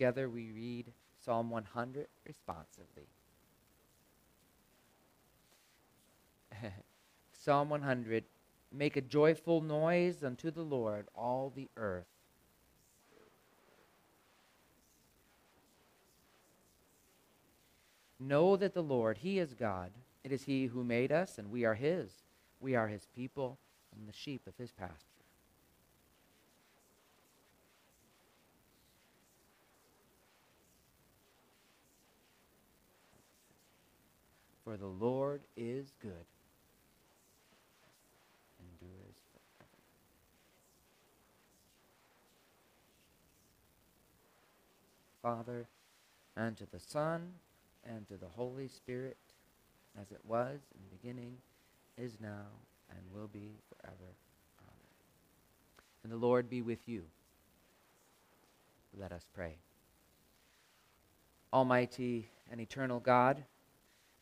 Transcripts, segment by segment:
Together we read Psalm 100 responsively. Psalm 100 Make a joyful noise unto the Lord, all the earth. Know that the Lord, He is God. It is He who made us, and we are His. We are His people and the sheep of His pasture. For the Lord is good. Father, and to the Son, and to the Holy Spirit, as it was in the beginning, is now, and will be forever. Amen. And the Lord be with you. Let us pray. Almighty and eternal God,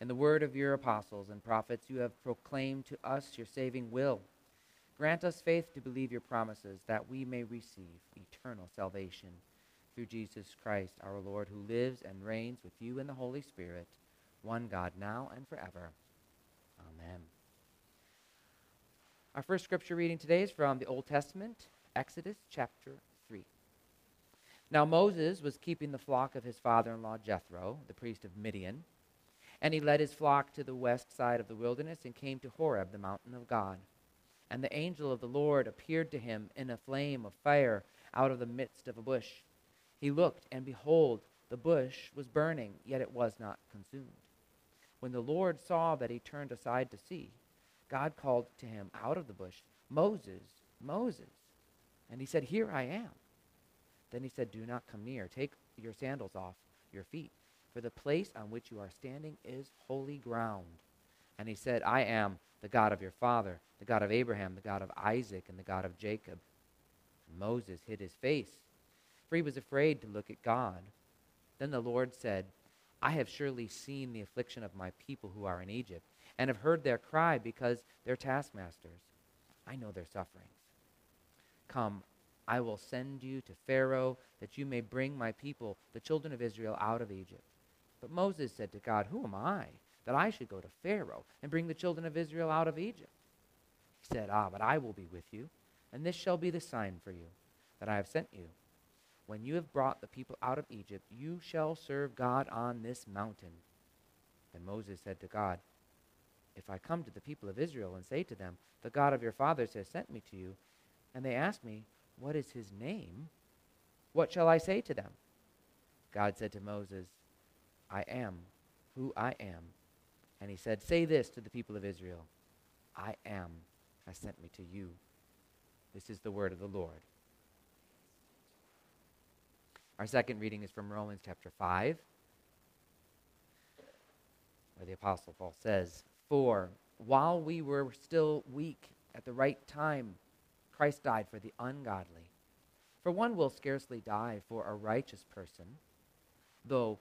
in the word of your apostles and prophets, you have proclaimed to us your saving will. Grant us faith to believe your promises, that we may receive eternal salvation through Jesus Christ our Lord, who lives and reigns with you in the Holy Spirit, one God, now and forever. Amen. Our first scripture reading today is from the Old Testament, Exodus chapter 3. Now Moses was keeping the flock of his father in law Jethro, the priest of Midian, and he led his flock to the west side of the wilderness and came to Horeb, the mountain of God. And the angel of the Lord appeared to him in a flame of fire out of the midst of a bush. He looked, and behold, the bush was burning, yet it was not consumed. When the Lord saw that he turned aside to see, God called to him out of the bush, Moses, Moses. And he said, Here I am. Then he said, Do not come near. Take your sandals off your feet, for the place on which you are standing is holy ground. And he said, I am the God of your father, the God of Abraham, the God of Isaac, and the God of Jacob. And Moses hid his face for he was afraid to look at God. Then the Lord said, I have surely seen the affliction of my people who are in Egypt, and have heard their cry because they're taskmasters. I know their sufferings. Come, I will send you to Pharaoh, that you may bring my people, the children of Israel, out of Egypt. But Moses said to God, Who am I, that I should go to Pharaoh and bring the children of Israel out of Egypt? He said, Ah, but I will be with you, and this shall be the sign for you, that I have sent you. When you have brought the people out of Egypt, you shall serve God on this mountain. Then Moses said to God, If I come to the people of Israel and say to them, The God of your fathers has sent me to you, and they ask me, What is his name? What shall I say to them? God said to Moses, I am who I am. And he said, Say this to the people of Israel I am has sent me to you. This is the word of the Lord. Our second reading is from Romans chapter 5, where the Apostle Paul says, For while we were still weak at the right time, Christ died for the ungodly. For one will scarcely die for a righteous person, though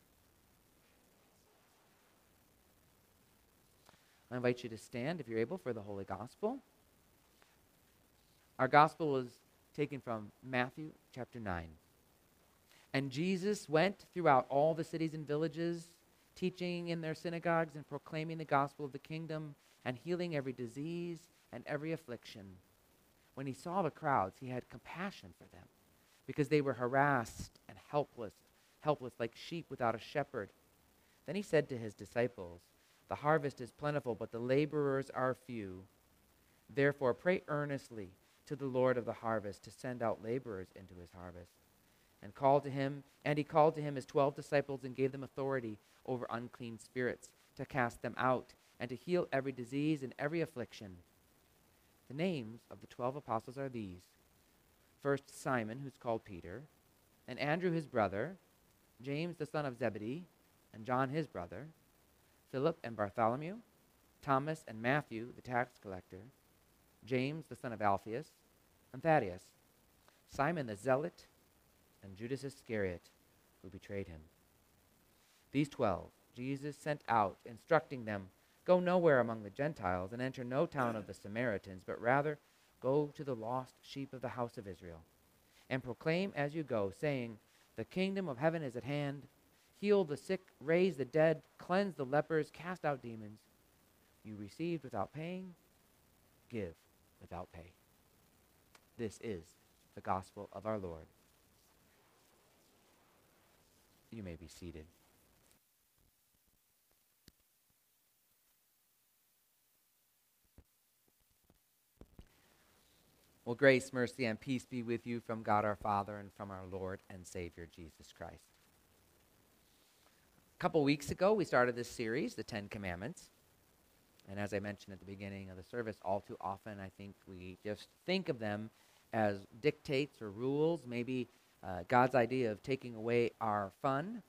I invite you to stand, if you're able, for the Holy Gospel. Our Gospel was taken from Matthew chapter 9. And Jesus went throughout all the cities and villages, teaching in their synagogues and proclaiming the gospel of the kingdom and healing every disease and every affliction. When he saw the crowds, he had compassion for them because they were harassed and helpless, helpless like sheep without a shepherd. Then he said to his disciples, The harvest is plentiful, but the laborers are few. Therefore, pray earnestly to the Lord of the harvest to send out laborers into his harvest. And called to him, and he called to him his twelve disciples and gave them authority over unclean spirits to cast them out and to heal every disease and every affliction. The names of the twelve apostles are these First, Simon, who's called Peter, and Andrew his brother, James the son of Zebedee, and John his brother, Philip and Bartholomew, Thomas and Matthew the tax collector, James the son of Alphaeus, and Thaddeus, Simon the zealot, and Judas Iscariot, who betrayed him. These twelve Jesus sent out, instructing them, Go nowhere among the Gentiles, and enter no town of the Samaritans, but rather Go to the lost sheep of the house of Israel, and proclaim as you go, saying, The kingdom of heaven is at hand. Heal the sick, raise the dead, cleanse the lepers, cast out demons. You received without paying, give without pay. This is the gospel of our Lord. You may be seated. Well, grace, mercy, and peace be with you from God our Father and from our Lord and Savior Jesus Christ. Couple weeks ago, we started this series, The Ten Commandments. And as I mentioned at the beginning of the service, all too often I think we just think of them as dictates or rules, maybe uh, God's idea of taking away our fun.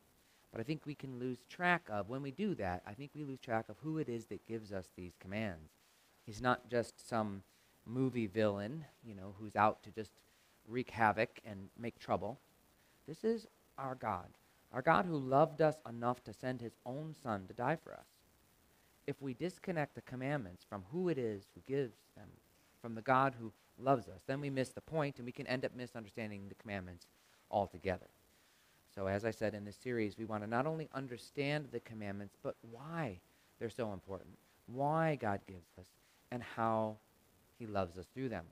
But I think we can lose track of, when we do that, I think we lose track of who it is that gives us these commands. He's not just some movie villain, you know, who's out to just wreak havoc and make trouble. This is our God, our God who loved us enough to send his own Son to die for us. If we disconnect the commandments from who it is who gives them, from the God who loves us, then we miss the point and we can end up misunderstanding the commandments altogether. So, as I said in this series, we want to not only understand the commandments, but why they're so important, why God gives us, and how he loves us through them.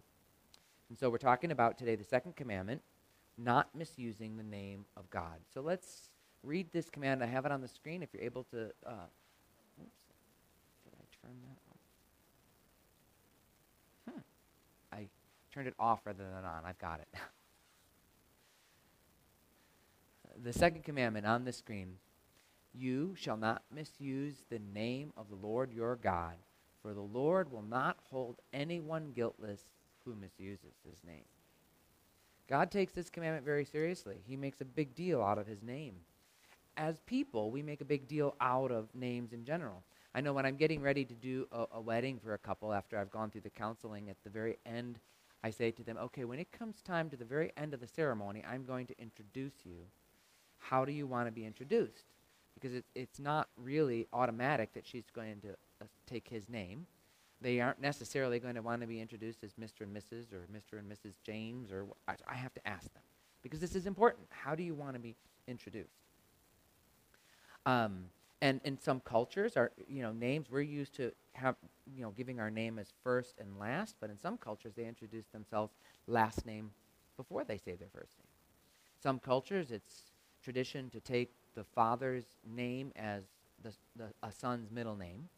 And so we're talking about today the second commandment, not misusing the name of God. So let's read this command. I have it on the screen if you're able to. Uh, oops, did I turn that on? Hmm. I turned it off rather than on. I've got it. the second commandment on the screen you shall not misuse the name of the Lord your God for the Lord will not hold anyone guiltless who misuses his name. God takes this commandment very seriously. He makes a big deal out of his name. As people, we make a big deal out of names in general. I know when I'm getting ready to do a, a wedding for a couple after I've gone through the counseling at the very end, I say to them, okay, when it comes time to the very end of the ceremony, I'm going to introduce you. How do you want to be introduced? Because it, it's not really automatic that she's going to uh, take his name. They aren't necessarily going to want to be introduced as Mr. and Mrs. or Mr. and Mrs. James or I, I have to ask them because this is important. How do you want to be introduced? Um, and in some cultures, our you know names we're used to have you know giving our name as first and last, but in some cultures they introduce themselves last name before they say their first name. Some cultures it's tradition to take the father's name as the, the, a son's middle name.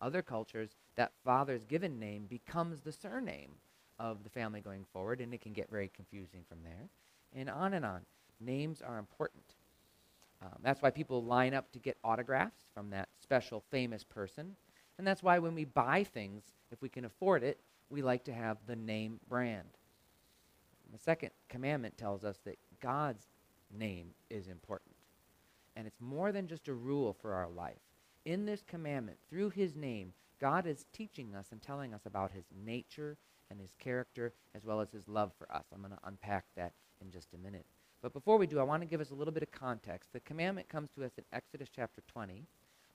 Other cultures, that father's given name becomes the surname of the family going forward, and it can get very confusing from there. And on and on. Names are important. Um, that's why people line up to get autographs from that special famous person. And that's why when we buy things, if we can afford it, we like to have the name brand. The second commandment tells us that God's name is important. And it's more than just a rule for our life in this commandment, through his name, God is teaching us and telling us about his nature and his character as well as his love for us. I'm going to unpack that in just a minute. But before we do, I want to give us a little bit of context. The commandment comes to us in Exodus chapter 20.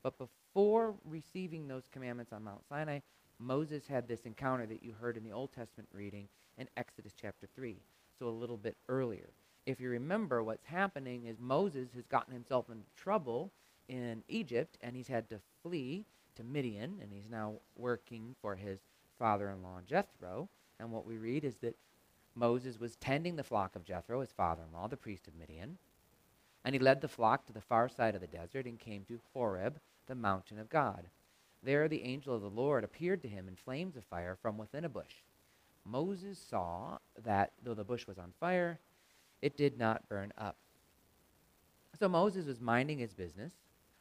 But before receiving those commandments on Mount Sinai, Moses had this encounter that you heard in the Old Testament reading in Exodus chapter 3. So a little bit earlier. If you remember, what's happening is Moses has gotten himself into trouble in Egypt, and he's had to flee to Midian, and he's now working for his father in law, Jethro. And what we read is that Moses was tending the flock of Jethro, his father in law, the priest of Midian. And he led the flock to the far side of the desert and came to Horeb, the mountain of God. There the angel of the Lord appeared to him in flames of fire from within a bush. Moses saw that though the bush was on fire, it did not burn up. So Moses was minding his business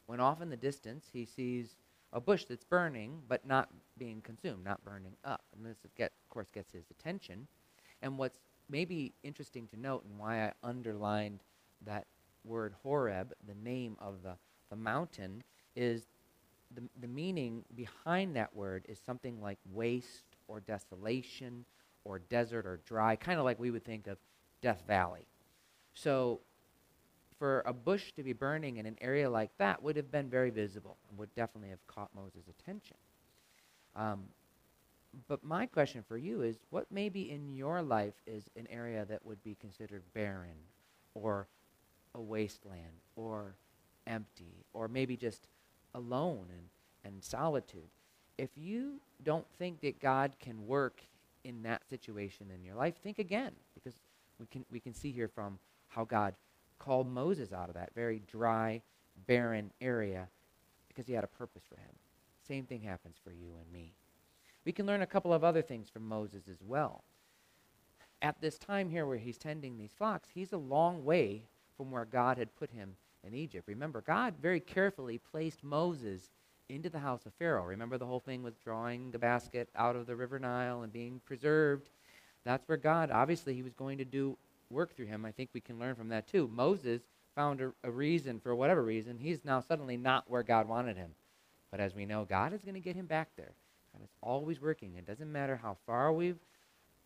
when off in the distance he sees a bush that's burning but not being consumed, not burning up. And this, get, of course, gets his attention. And what's maybe interesting to note and why I underlined that word Horeb, the name of the, the mountain, is the, the meaning behind that word is something like waste or desolation or desert or dry, kind of like we would think of Death Valley. So for a bush to be burning in an area like that would have been very visible and would definitely have caught Moses' attention. Um, but my question for you is what maybe in your life is an area that would be considered barren or a wasteland or empty or maybe just alone and, and solitude? If you don't think that God can work in that situation in your life, think again because we can, we can see here from how God called Moses out of that very dry, barren area because he had a purpose for him. Same thing happens for you and me. We can learn a couple of other things from Moses as well. At this time here where he's tending these flocks, he's a long way from where God had put him in Egypt. Remember, God very carefully placed Moses into the house of Pharaoh. Remember the whole thing with drawing the basket out of the river Nile and being preserved? That's where God, obviously, he was going to do work through him. I think we can learn from that too. Moses found a, a reason, for whatever reason, he's now suddenly not where God wanted him. But as we know, God is going to get him back there. God is always working. It doesn't matter how far we've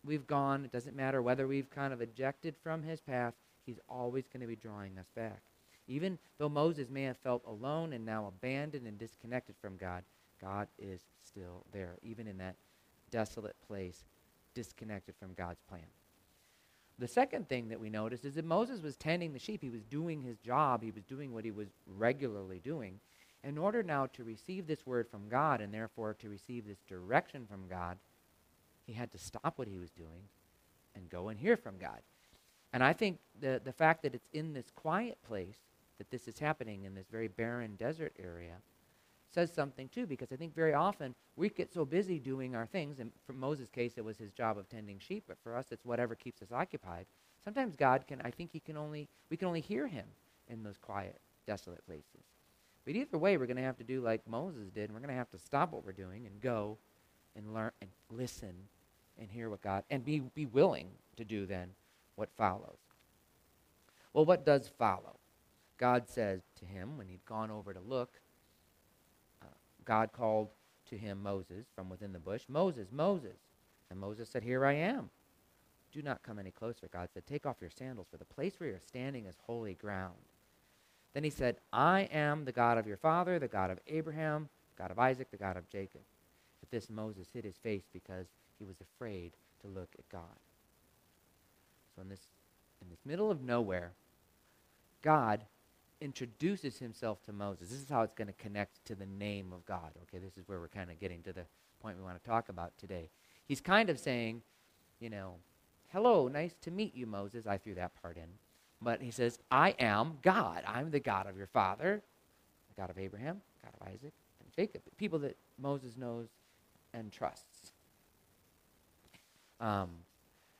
we've gone. It doesn't matter whether we've kind of ejected from his path. He's always going to be drawing us back. Even though Moses may have felt alone and now abandoned and disconnected from God, God is still there, even in that desolate place, disconnected from God's plan. The second thing that we notice is that Moses was tending the sheep. He was doing his job. He was doing what he was regularly doing. In order now to receive this word from God and therefore to receive this direction from God, he had to stop what he was doing and go and hear from God. And I think the, the fact that it's in this quiet place that this is happening in this very barren desert area says something too, because I think very often we get so busy doing our things, and for Moses' case, it was his job of tending sheep, but for us, it's whatever keeps us occupied. Sometimes God can, I think he can only, we can only hear him in those quiet, desolate places. But either way, we're going to have to do like Moses did, and we're going to have to stop what we're doing and go and learn and listen and hear what God, and be, be willing to do then what follows. Well, what does follow? God says to him when he'd gone over to look, uh, God called to him Moses from within the bush, Moses, Moses. And Moses said, Here I am. Do not come any closer. God said, Take off your sandals, for the place where you're standing is holy ground. Then he said, I am the God of your father, the God of Abraham, the God of Isaac, the God of Jacob. At this, Moses hid his face because he was afraid to look at God. So in this, in this middle of nowhere, God introduces himself to Moses. This is how it's going to connect to the name of God. Okay, this is where we're kind of getting to the point we want to talk about today. He's kind of saying, you know, hello, nice to meet you, Moses. I threw that part in. But he says, I am God. I'm the God of your father, the God of Abraham, God of Isaac, and Jacob. People that Moses knows and trusts. Um,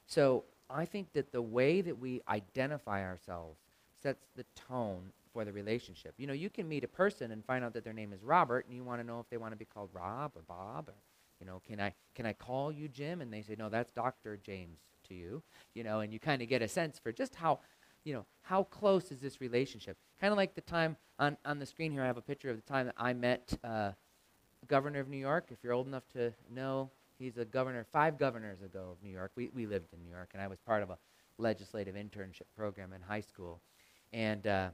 so I think that the way that we identify ourselves sets the tone for the relationship. You know, you can meet a person and find out that their name is Robert, and you want to know if they want to be called Rob or Bob, or you know, can I can I call you Jim? And they say, no, that's Doctor James to you. You know, and you kind of get a sense for just how, you know, how close is this relationship? Kind of like the time on on the screen here. I have a picture of the time that I met uh, governor of New York. If you're old enough to know, he's a governor five governors ago of New York. We we lived in New York, and I was part of a legislative internship program in high school, and. Uh,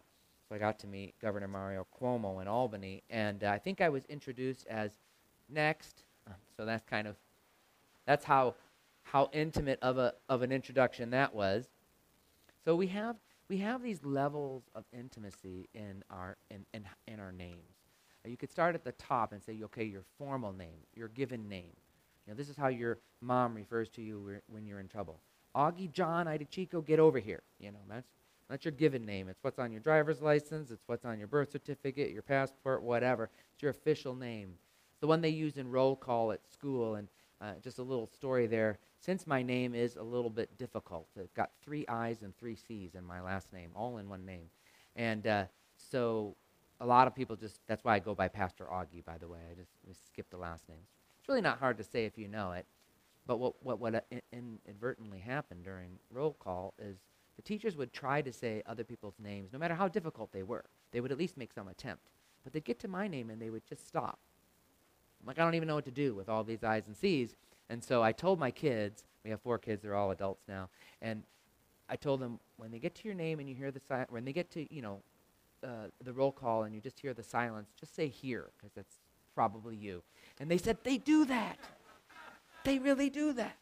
so I got to meet Governor Mario Cuomo in Albany, and uh, I think I was introduced as next. So that's kind of that's how how intimate of a of an introduction that was. So we have we have these levels of intimacy in our in in, in our names. Uh, you could start at the top and say, okay, your formal name, your given name. You know, this is how your mom refers to you when you're in trouble. Augie John Iadicicco, get over here. You know, that's That's your given name. It's what's on your driver's license, it's what's on your birth certificate, your passport, whatever. It's your official name. It's the one they use in roll call at school. And uh, just a little story there. Since my name is a little bit difficult, it's got three I's and three C's in my last name, all in one name. And uh, so a lot of people just, that's why I go by Pastor Augie, by the way. I just, skip the last name. It's really not hard to say if you know it. But what, what, what inadvertently happened during roll call is the teachers would try to say other people's names, no matter how difficult they were. They would at least make some attempt. But they'd get to my name and they would just stop. I'm like, I don't even know what to do with all these I's and C's. And so I told my kids, we have four kids, they're all adults now, and I told them, when they get to your name and you hear the silence, when they get to, you know, uh, the roll call and you just hear the silence, just say here, because that's probably you. And they said, they do that. They really do that.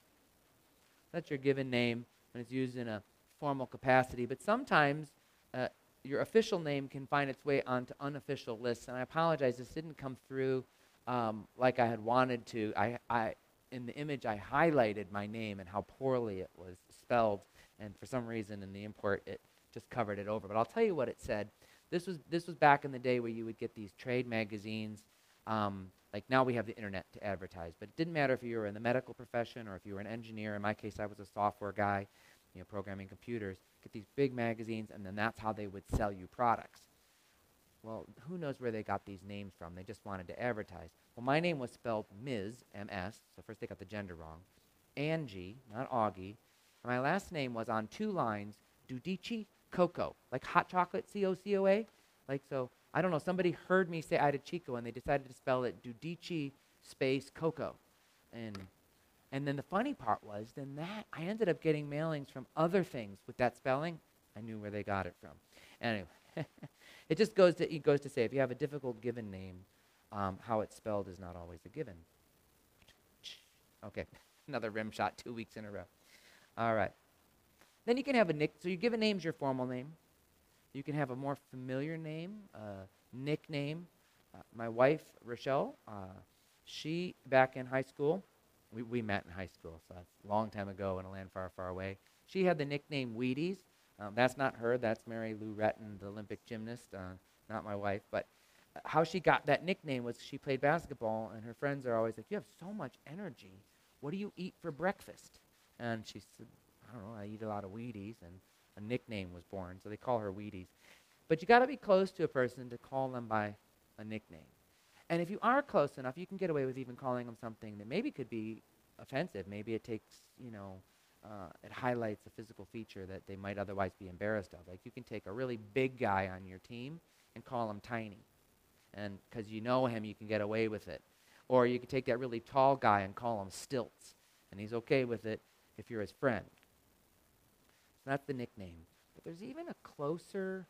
That's your given name when it's used in a formal capacity, but sometimes uh, your official name can find its way onto unofficial lists. And I apologize, this didn't come through um, like I had wanted to. I, I, in the image, I highlighted my name and how poorly it was spelled, and for some reason in the import, it just covered it over. But I'll tell you what it said. This was this was back in the day where you would get these trade magazines. Um, like now we have the internet to advertise, but it didn't matter if you were in the medical profession or if you were an engineer. In my case, I was a software guy you know, programming computers, get these big magazines, and then that's how they would sell you products. Well, who knows where they got these names from? They just wanted to advertise. Well, my name was spelled Ms. M.S., so first they got the gender wrong. Angie, not Augie. And my last name was on two lines, Dudici Coco, like hot chocolate, C-O-C-O-A. Like, so, I don't know, somebody heard me say Iadicicco, and they decided to spell it Dudici space Coco. And and then the funny part was, then that I ended up getting mailings from other things with that spelling. I knew where they got it from. Anyway, it just goes to it goes to say if you have a difficult given name, um, how it's spelled is not always a given. Okay, another rim shot two weeks in a row. All right. Then you can have a nick. So your given name's your formal name. You can have a more familiar name, nickname. Uh, my wife Rochelle, uh, she back in high school we, we met in high school, so that's a long time ago in a land far, far away. She had the nickname Wheaties. Um, that's not her. That's Mary Lou Retton, the Olympic gymnast, uh, not my wife. But uh, how she got that nickname was she played basketball, and her friends are always like, "You have so much energy. What do you eat for breakfast?" And she said, "I don't know. I eat a lot of Wheaties." And a nickname was born, so they call her Wheaties. But you got to be close to a person to call them by a nickname. And if you are close enough, you can get away with even calling them something that maybe could be offensive. Maybe it takes, you know, uh, it highlights a physical feature that they might otherwise be embarrassed of. Like you can take a really big guy on your team and call him tiny. And because you know him, you can get away with it. Or you can take that really tall guy and call him stilts. And he's okay with it if you're his friend. So that's the nickname. But there's even a closer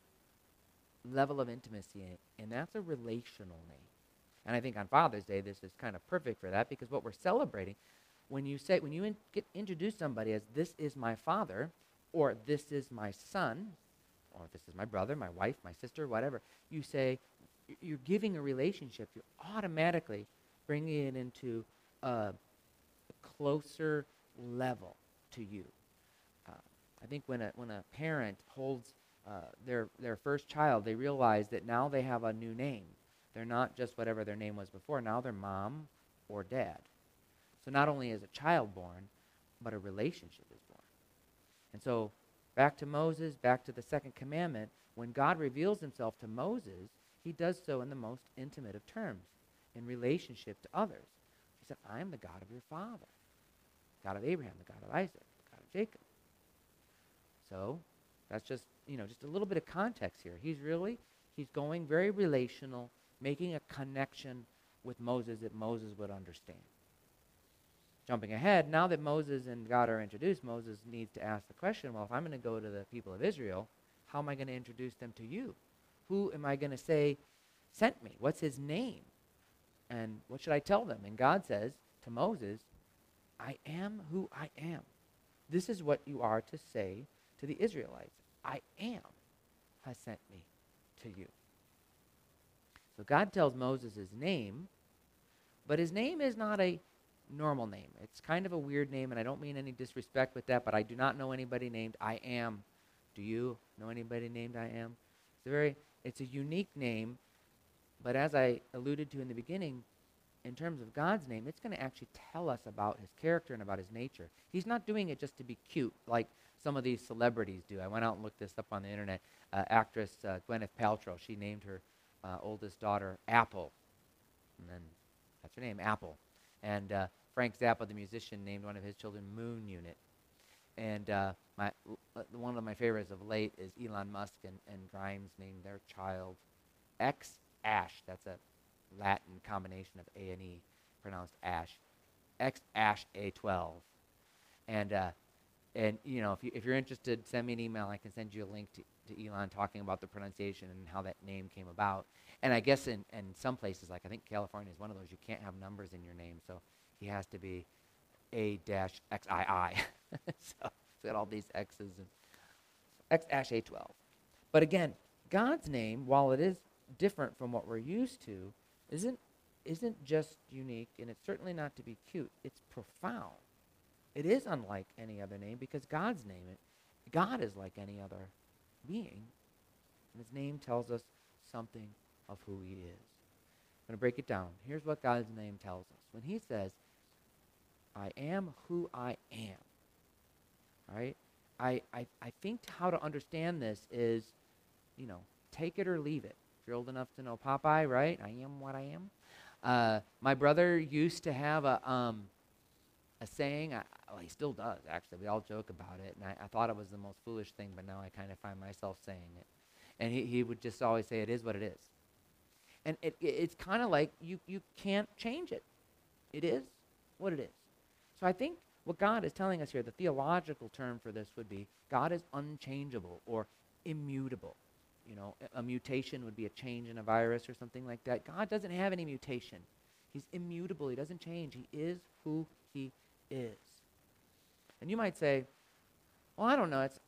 level of intimacy, and that's a relational name. And I think on Father's Day, this is kind of perfect for that because what we're celebrating, when you say, when you in, get introduce somebody as this is my father, or this is my son, or this is my brother, my wife, my sister, whatever, you say, you're giving a relationship, you're automatically bringing it into a, closer level to you. Uh, I think when a, when a parent holds uh, their, their first child, they realize that now they have a new name. They're not just whatever their name was before. Now they're mom or dad. So not only is a child born, but a relationship is born. And so back to Moses, back to the second commandment, when God reveals himself to Moses, he does so in the most intimate of terms, in relationship to others. He said, I am the God of your father, God of Abraham, the God of Isaac, the God of Jacob. So that's just, you know, just a little bit of context here. He's really, he's going very relational making a connection with Moses that Moses would understand. Jumping ahead, now that Moses and God are introduced, Moses needs to ask the question well, if I'm going to go to the people of Israel, how am I going to introduce them to you? Who am I going to say sent me? What's his name? And what should I tell them? And God says to Moses, I am who I am. This is what you are to say to the Israelites I am has sent me to you. So God tells Moses his name, but his name is not a normal name. It's kind of a weird name, and I don't mean any disrespect with that, but I do not know anybody named I am Do you know anybody named I am? It's a very, it's a unique name, but as I alluded to in the beginning, in terms of God's name, it's going to actually tell us about his character and about his nature. He's not doing it just to be cute, like some of these celebrities do. I went out and looked this up on the internet. Uh, actress uh, Gwyneth Paltrow, she named her uh, oldest daughter Apple, and then that's her name, Apple. And uh, Frank Zappa, the musician, named one of his children Moon Unit. And uh, my, one of my favorites of late is Elon Musk and, and Grimes named their child X Ash. That's a Latin combination of A and E, pronounced Ash. X Ash A12. And, uh, and you know, if, you, if you're interested, send me an email. I can send you a link to, to Elon talking about the pronunciation and how that name came about. And I guess in, in some places, like I think California is one of those, you can't have numbers in your name. So he has to be A dash XII. so it's got all these X's and X dash A12. But again, God's name, while it is different from what we're used to, isn't isn't just unique and it's certainly not to be cute. It's profound. It is unlike any other name because God's name it. God is like any other being. And his name tells us something of who he is. I'm going to break it down. Here's what God's name tells us. When he says, I am who I am, right? I, I, I think how to understand this is, you know, take it or leave it. If you're old enough to know Popeye, right? I am what I am. Uh, my brother used to have a, um, a saying. I, well, he still does, actually. We all joke about it. And I, I thought it was the most foolish thing, but now I kind of find myself saying it. And he, he would just always say, it is what it is. And it, it it's kind of like you, you can't change it. It is what it is. So I think what God is telling us here, the theological term for this would be God is unchangeable or immutable. You know, a, a mutation would be a change in a virus or something like that. God doesn't have any mutation. He's immutable. He doesn't change. He is who he is. And you might say, well, I don't know. It's,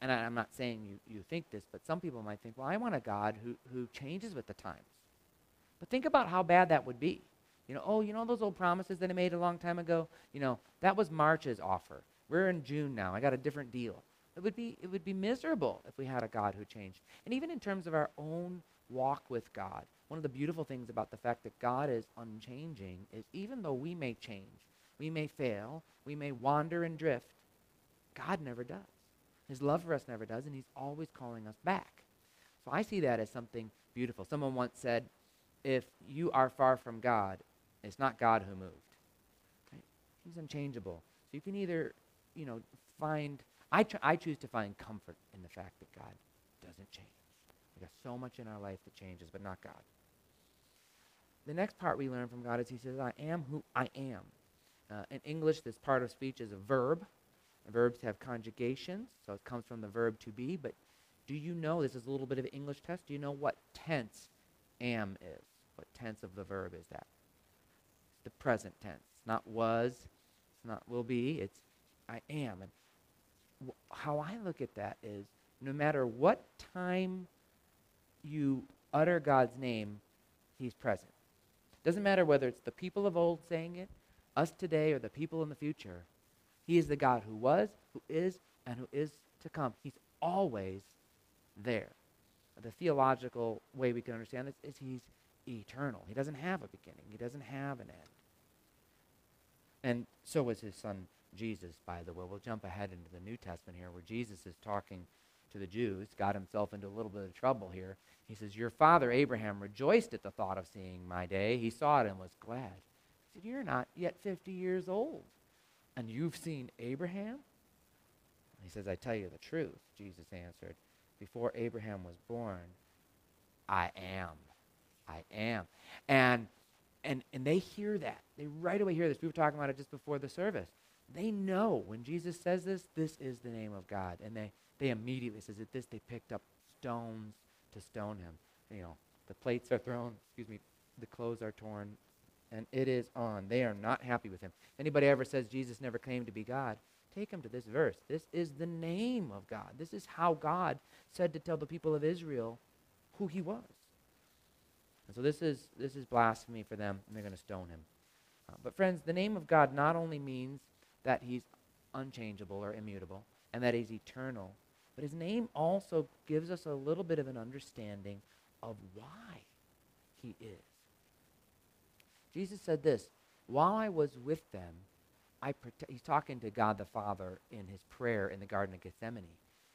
and I, am not saying you, you think this, but some people might think, well, I want a God who, who changes with the times. But think about how bad that would be. You know, oh, you know those old promises that I made a long time ago? You know, that was March's offer. We're in June now. I got a different deal. It would be it would be miserable if we had a God who changed. And even in terms of our own walk with God, one of the beautiful things about the fact that God is unchanging is even though we may change, we may fail, we may wander and drift, God never does. His love for us never does, and he's always calling us back. So I see that as something beautiful. Someone once said, if you are far from God, it's not God who moved. Right? He's unchangeable. So you can either, you know, find, I, tr- I choose to find comfort in the fact that God doesn't change. We got so much in our life that changes, but not God. The next part we learn from God is he says, I am who I am. Uh, in English, this part of speech is a verb. verbs have conjugations, so it comes from the verb to be. But do you know, this is a little bit of English test, do you know what tense am is? What tense of the verb is that? The present tense. It's not was, it's not will be, it's I am. And how I look at that is no matter what time you utter God's name, he's present. Doesn't matter whether it's the people of old saying it, us today, or the people in the future. He is the God who was, who is, and who is to come. He's always there the theological way we can understand this is he's eternal. He doesn't have a beginning, he doesn't have an end. And so was his son Jesus, by the way. We'll jump ahead into the New Testament here where Jesus is talking to the Jews, got himself into a little bit of trouble here. He says, Your father Abraham rejoiced at the thought of seeing my day. He saw it and was glad. Said, You're not yet 50 years old, and you've seen Abraham? He says, I tell you the truth, Jesus answered before Abraham was born, I am. I am. And and and they hear that. They right away hear this. We were talking about it just before the service. They know when Jesus says this, this is the name of God. And they, they immediately says at this they picked up stones to stone him. You know, the plates are thrown, excuse me, the clothes are torn, and it is on. They are not happy with him. Anybody ever says Jesus never claimed to be God, take him to this verse. This is the name of God. This is how God said to tell the people of Israel who he was. And so this is, this is blasphemy for them, and they're going to stone him. Uh, but friends, the name of God not only means that he's unchangeable or immutable, and that he's eternal, But his name also gives us a little bit of an understanding of why he is. Jesus said this While I was with them, I prote- he's talking to God the Father in his prayer in the Garden of Gethsemane.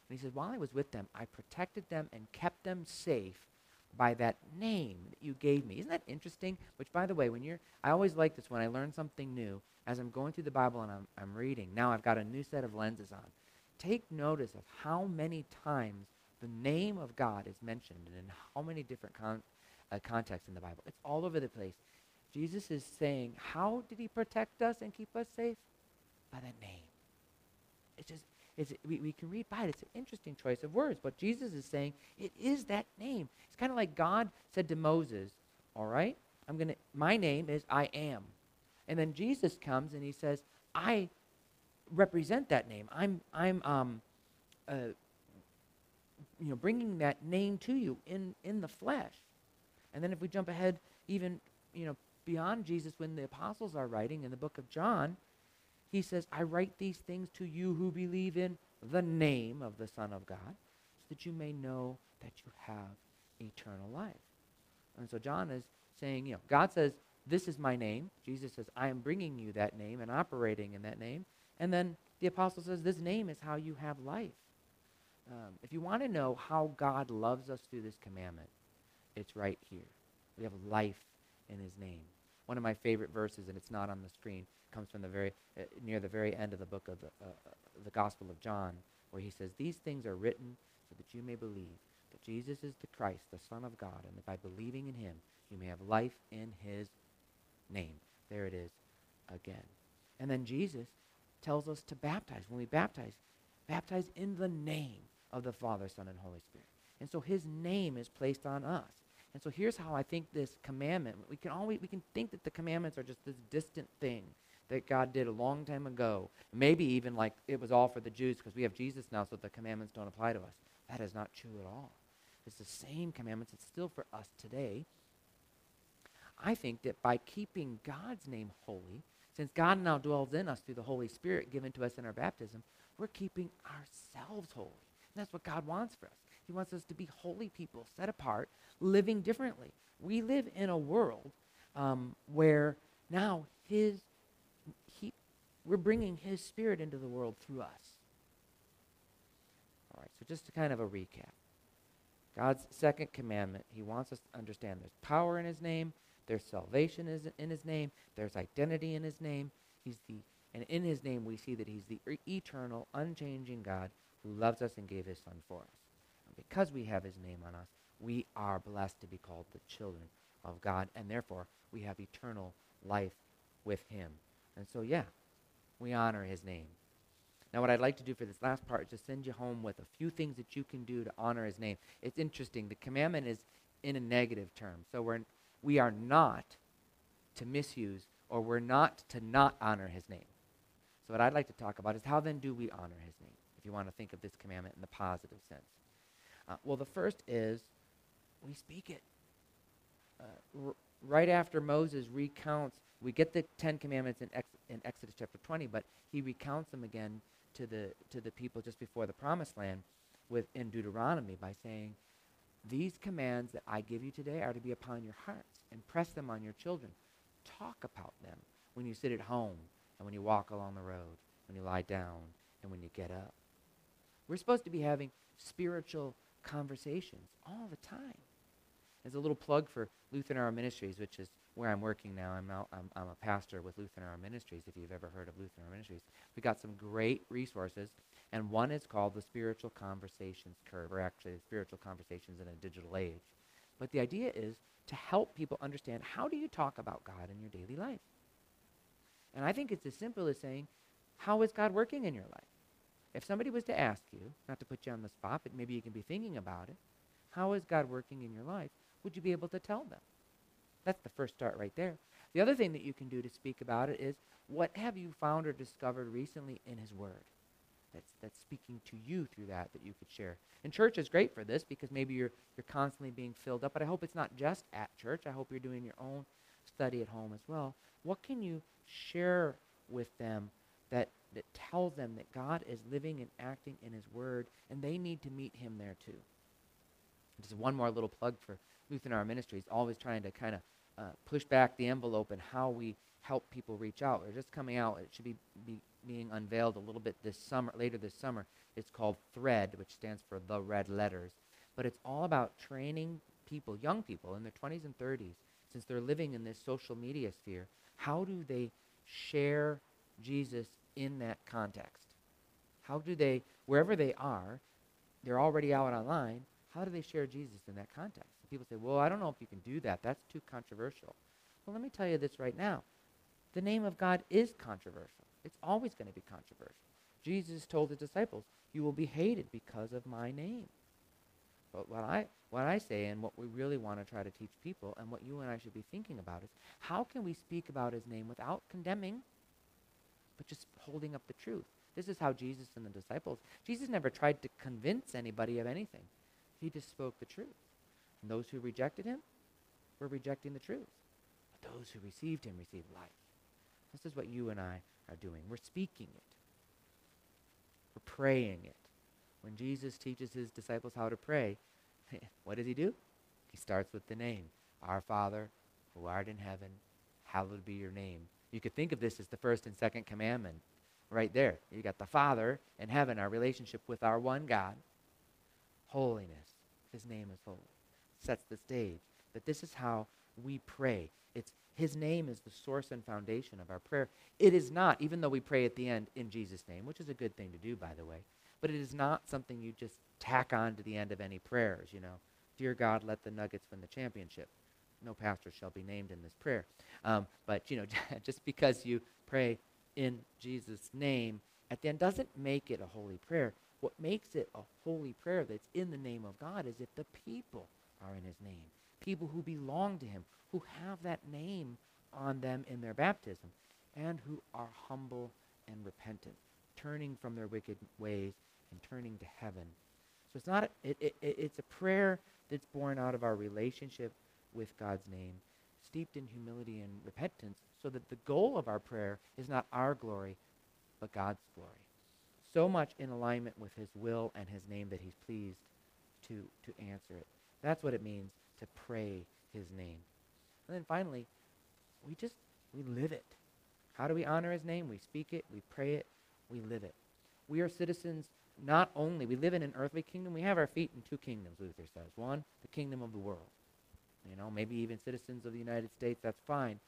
And he says, While I was with them, I protected them and kept them safe by that name that you gave me. Isn't that interesting? Which, by the way, when you're, I always like this when I learn something new, as I'm going through the Bible and I'm, I'm reading, now I've got a new set of lenses on. Take notice of how many times the name of God is mentioned and in how many different con- uh, contexts in the Bible. It's all over the place. Jesus is saying, How did he protect us and keep us safe? By that name. It's just, it's, we, we can read by it. It's an interesting choice of words. But Jesus is saying, It is that name. It's kind of like God said to Moses, All right, I'm going to, my name is I am. And then Jesus comes and he says, I represent that name. I'm, I'm, um, uh, you know, bringing that name to you in, in the flesh. And then if we jump ahead even, you know, beyond Jesus when the apostles are writing in the book of John, he says, I write these things to you who believe in the name of the Son of God, so that you may know that you have eternal life. And so John is saying, you know, God says, This is my name. Jesus says, I am bringing you that name and operating in that name. And then the apostle says, This name is how you have life. Um, if you want to know how God loves us through this commandment, it's right here. We have life in his name. One of my favorite verses, and it's not on the screen, comes from the very uh, near the very end of the book of the, uh, uh, the Gospel of John, where he says, "These things are written so that you may believe that Jesus is the Christ, the Son of God, and that by believing in him you may have life in his name." There it is again. And then Jesus tells us to baptize. When we baptize, baptize in the name of the Father, Son, and Holy Spirit. And so his name is placed on us. And so here's how I think this commandment, we can always we can think that the commandments are just this distant thing that God did a long time ago. Maybe even like it was all for the Jews because we have Jesus now, so the commandments don't apply to us. That is not true at all. It's the same commandments. It's still for us today. I think that by keeping God's name holy, since God now dwells in us through the Holy Spirit given to us in our baptism, we're keeping ourselves holy. And that's what God wants for us. He wants us to be holy people, set apart, living differently. We live in a world um, where now His, he, we're bringing His Spirit into the world through us. All right, so just to kind of a recap. God's second commandment, He wants us to understand there's power in His name, there's salvation in His name, there's identity in His name. He's the, and in His name we see that He's the eternal, unchanging God who loves us and gave His Son for us because we have his name on us, we are blessed to be called the children of God, and therefore we have eternal life with him. And so, yeah, we honor his name. Now, what I'd like to do for this last part is just send you home with a few things that you can do to honor his name. It's interesting. The commandment is in a negative term. So we're, we are not to misuse or we're not to not honor his name. So what I'd like to talk about is how then do we honor his name, if you want to think of this commandment in the positive sense. Uh, well, the first is we speak it. Uh, r- right after Moses recounts, we get the Ten Commandments in, Ex- in Exodus chapter 20, but he recounts them again to the, to the people just before the promised land with, in Deuteronomy by saying, These commands that I give you today are to be upon your hearts. Impress them on your children. Talk about them when you sit at home and when you walk along the road, when you lie down, and when you get up. We're supposed to be having spiritual conversations all the time. As a little plug for Lutheran Hour Ministries, which is where I'm working now. I'm, now, I'm, I'm a pastor with Lutheran Hour Ministries, if you've ever heard of Lutheran Hour Ministries. We've got some great resources, and one is called the Spiritual Conversations Curve, or actually Spiritual Conversations in a Digital Age. But the idea is to help people understand how do you talk about God in your daily life? And I think it's as simple as saying, how is God working in your life? If somebody was to ask you, not to put you on the spot, but maybe you can be thinking about it, how is God working in your life? Would you be able to tell them? That's the first start right there. The other thing that you can do to speak about it is what have you found or discovered recently in His Word? That's, that's speaking to you through that that you could share. And church is great for this because maybe you're, you're constantly being filled up, but I hope it's not just at church. I hope you're doing your own study at home as well. What can you share with them that tells them that God is living and acting in his word, and they need to meet him there too. Just one more little plug for Lutheran Hour Ministries, always trying to kind of uh, push back the envelope and how we help people reach out. We're just coming out. It should be, be being unveiled a little bit this summer, later this summer. It's called Thread, which stands for the red letters. But it's all about training people, young people in their 20s and 30s, since they're living in this social media sphere, how do they share Jesus in that context? How do they, wherever they are, they're already out online, how do they share Jesus in that context? People say, well, I don't know if you can do that. That's too controversial. Well, let me tell you this right now. The name of God is controversial. It's always going to be controversial. Jesus told his disciples, you will be hated because of my name. But what I, what I say and what we really want to try to teach people and what you and I should be thinking about is how can we speak about his name without condemning, but just holding up the truth? This is how Jesus and the disciples, Jesus never tried to convince anybody of anything. He just spoke the truth. And those who rejected him were rejecting the truth. But those who received him received life. This is what you and I are doing. We're speaking it. We're praying it. When Jesus teaches his disciples how to pray, what does he do? He starts with the name Our Father, who art in heaven, hallowed be your name. You could think of this as the first and second commandment right there. You got the Father in heaven, our relationship with our one God. Holiness. His name is holy. Sets the stage. But this is how we pray. It's his name is the source and foundation of our prayer. It is not, even though we pray at the end in Jesus' name, which is a good thing to do, by the way, but it is not something you just tack on to the end of any prayers, you know. Dear God, let the Nuggets win the championship. No pastor shall be named in this prayer. Um, but, you know, just because you pray in Jesus' name at the end doesn't make it a holy prayer. What makes it a holy prayer that's in the name of God is if the people are in his name. People who belong to him, who have that name on them in their baptism, and who are humble and repentant, turning from their wicked ways and turning to heaven. So it's not a, it, it, it's a prayer that's born out of our relationship with God's name, steeped in humility and repentance, so that the goal of our prayer is not our glory, but God's glory. So much in alignment with his will and his name that he's pleased to, to answer it. That's what it means to pray his name. And then finally, we just, we live it. How do we honor his name? We speak it, we pray it, we live it. We are citizens not only, we live in an earthly kingdom, we have our feet in two kingdoms, Luther says. One, the kingdom of the world. You know, maybe even citizens of the United States, that's fine.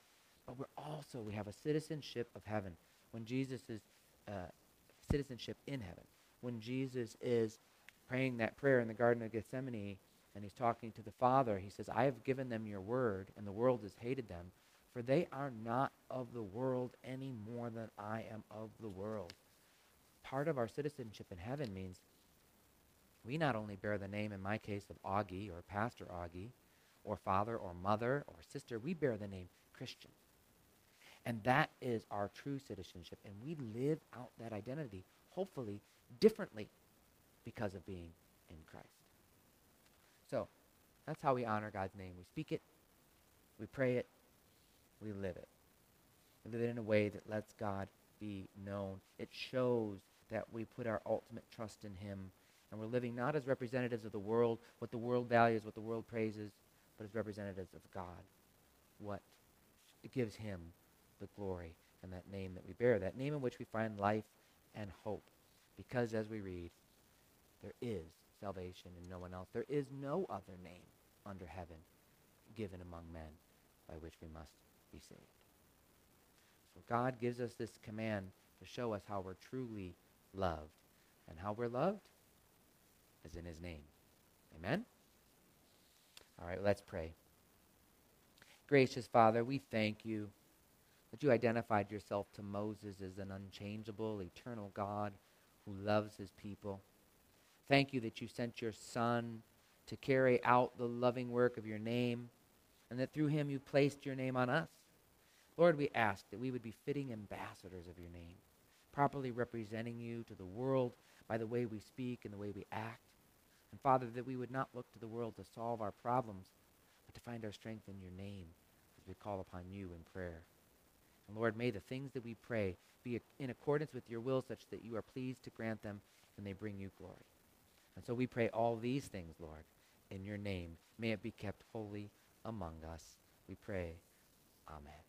But we're also, we have a citizenship of heaven. When Jesus is uh, citizenship in heaven. When Jesus is praying that prayer in the Garden of Gethsemane and he's talking to the Father, he says, I have given them your word, and the world has hated them, for they are not of the world any more than I am of the world. Part of our citizenship in heaven means we not only bear the name, in my case, of Augie or Pastor Augie, or father or mother or sister, we bear the name Christian. And that is our true citizenship. And we live out that identity, hopefully, differently because of being in Christ. So that's how we honor God's name. We speak it, we pray it, we live it. We live it in a way that lets God be known. It shows that we put our ultimate trust in Him. And we're living not as representatives of the world, what the world values, what the world praises, but as representatives of God, what gives Him the glory and that name that we bear, that name in which we find life and hope. Because as we read, there is salvation in no one else. There is no other name under heaven given among men by which we must be saved. So God gives us this command to show us how we're truly loved. And how we're loved is in his name. Amen? All right, let's pray. Gracious Father, we thank you that you identified yourself to Moses as an unchangeable, eternal God who loves his people. Thank you that you sent your Son to carry out the loving work of your name, and that through him you placed your name on us. Lord, we ask that we would be fitting ambassadors of your name, properly representing you to the world by the way we speak and the way we act. And Father, that we would not look to the world to solve our problems, but to find our strength in your name as we call upon you in prayer. And Lord, may the things that we pray be in accordance with your will such that you are pleased to grant them and they bring you glory. And so we pray all these things, Lord, in your name. May it be kept holy among us. We pray. Amen.